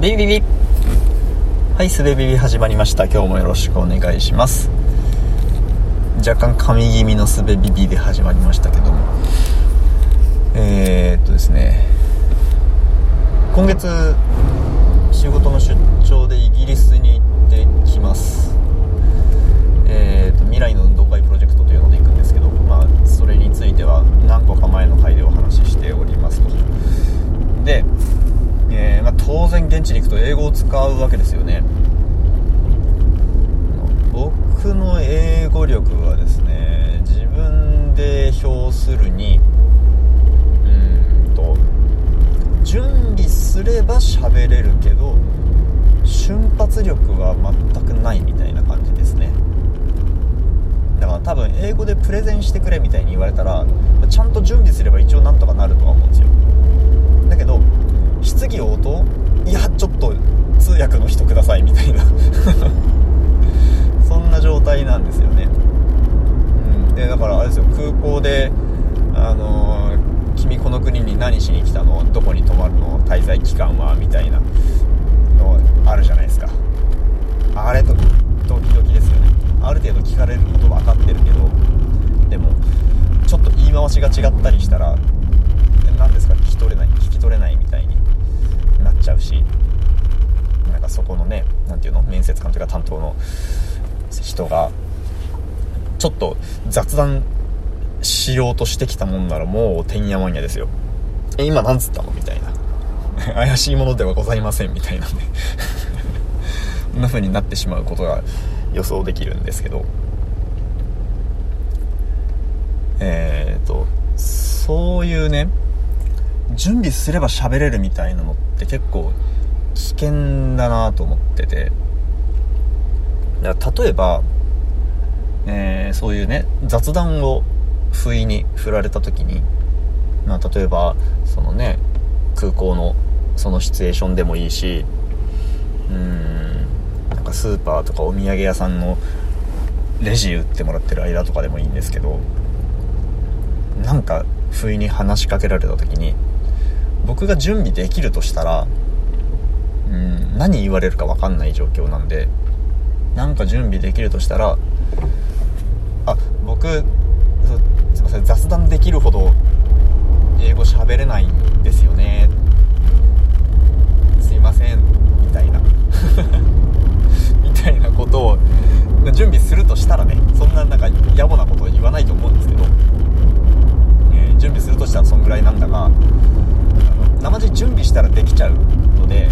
すべビビはいすべビビ始まりました。今日もよろしくお願いします。若干神気味のすべビビで始まりましたけども。えー、っとですね。今月仕事の出張でイギリスに行ってきますえー、っと未来の運動会プロジェクトというので行くんですけどまあそれについては何個か前の回でお話ししておりますとで、えー、まあ、当然現地に行くと英語を使うわけですよね。僕の英語力はですね自分で表するにうんと準備すれば喋れるけど瞬発力は全くないみたいな感じですね。だから多分英語でプレゼンしてくれみたいに言われたらちゃんと準備すれば一応なんとかなるとは思うんですよだけど質疑応答いやちょっと通訳の人くださいみたいなそんな状態なんですよね、うん、でだからあれですよ空港であの、君この国に何しに来たのどこに泊まるの滞在期間はみたいなのあるじゃないですか。あれとドキドキですよね。ある程度聞かれること分かってるけどでもちょっと言い回しが違ったりしたら何ですか聞き取れない聞き取れないみたいになっちゃうしなんかそこのね何ていうの面接官というか担当の人がちょっと雑談しようとしてきたもんならもうてんやわんやですよ。え今何つったのみたいな。怪しいものではございませんみたいなんで。こんな風になってしまうことが予想できるんですけど。えっ、ー、とそういうね準備すれば喋れるみたいなのって結構危険だなと思ってて。だから例えば、そういうね雑談を不意に振られた時に、まあ、例えばそのね空港のそのシチュエーションでもいいしうんなんかスーパーとかお土産屋さんのレジ売ってもらってる間とかでもいいんですけどなんか不意に話しかけられた時に僕が準備できるとしたらうん何言われるか分かんない状況なんでなんか準備できるとしたらあ僕すいません雑談できるほど英語喋れないんですよね。すいませんみたいな。みたいなことを準備するとしたらねそんななんか野暮なことを言わないと思うんですけど、えー、準備するとしたらそんぐらいなんだが生地準備したらできちゃうので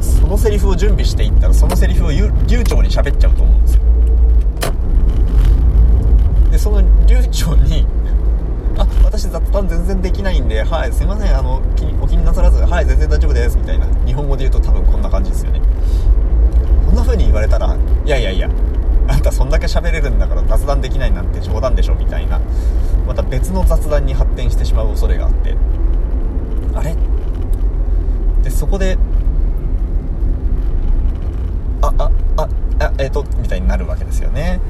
そのセリフを準備していったらそのセリフを流暢に喋っちゃうと思うんですよでその流暢にあ私雑談全然ではいすいませんあのお気になさらずはい全然大丈夫ですみたいな。日本語で言うと多分こんな感じですよね。こんな風に言われたらいやいやいやあんたそんだけ喋れるんだから雑談できないなんて冗談でしょみたいな。また別の雑談に発展してしまう恐れがあって。あれ？でそこでああああえっ、ー、とみたいになるわけですよね。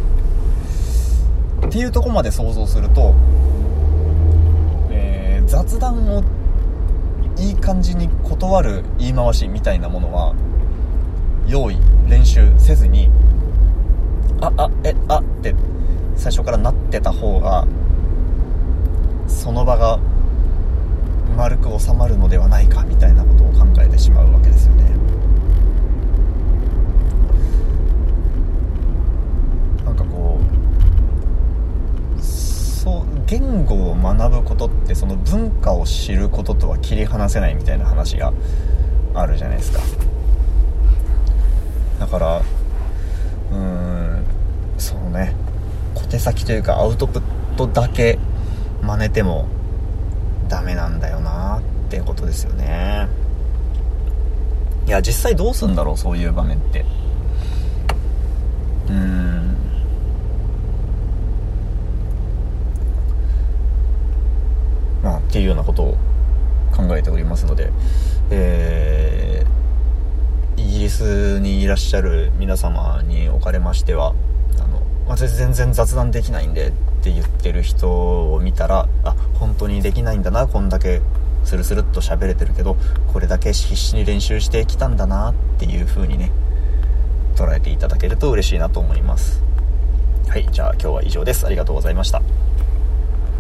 っていうとこまで想像すると、雑談をいい感じに断る言い回しみたいなものは用意練習せずにああえあって最初からなってた方がその場が丸く収まるのではないかみたいなことを考えてしまうわけですよねなんかこうそう言語を学ぶことってその文化を知ることとは切り離せないみたいな話があるじゃないですか。だからうーんそうね。小手先というかアウトプットだけ真似てもダメなんだよなってことですよね。いや実際どうすんだろうそういう場面って。うーんまあっていうようなことを考えておりますのでえー、イギリスにいらっしゃる皆様におかれましてはあの私全然雑談できないんでって言ってる人を見たらあ本当にできないんだなこんだけスルスルっと喋れてるけどこれだけ必死に練習してきたんだなっていう風にね捉えていただけると嬉しいなと思います。はいじゃあ今日は以上です。ありがとうございました。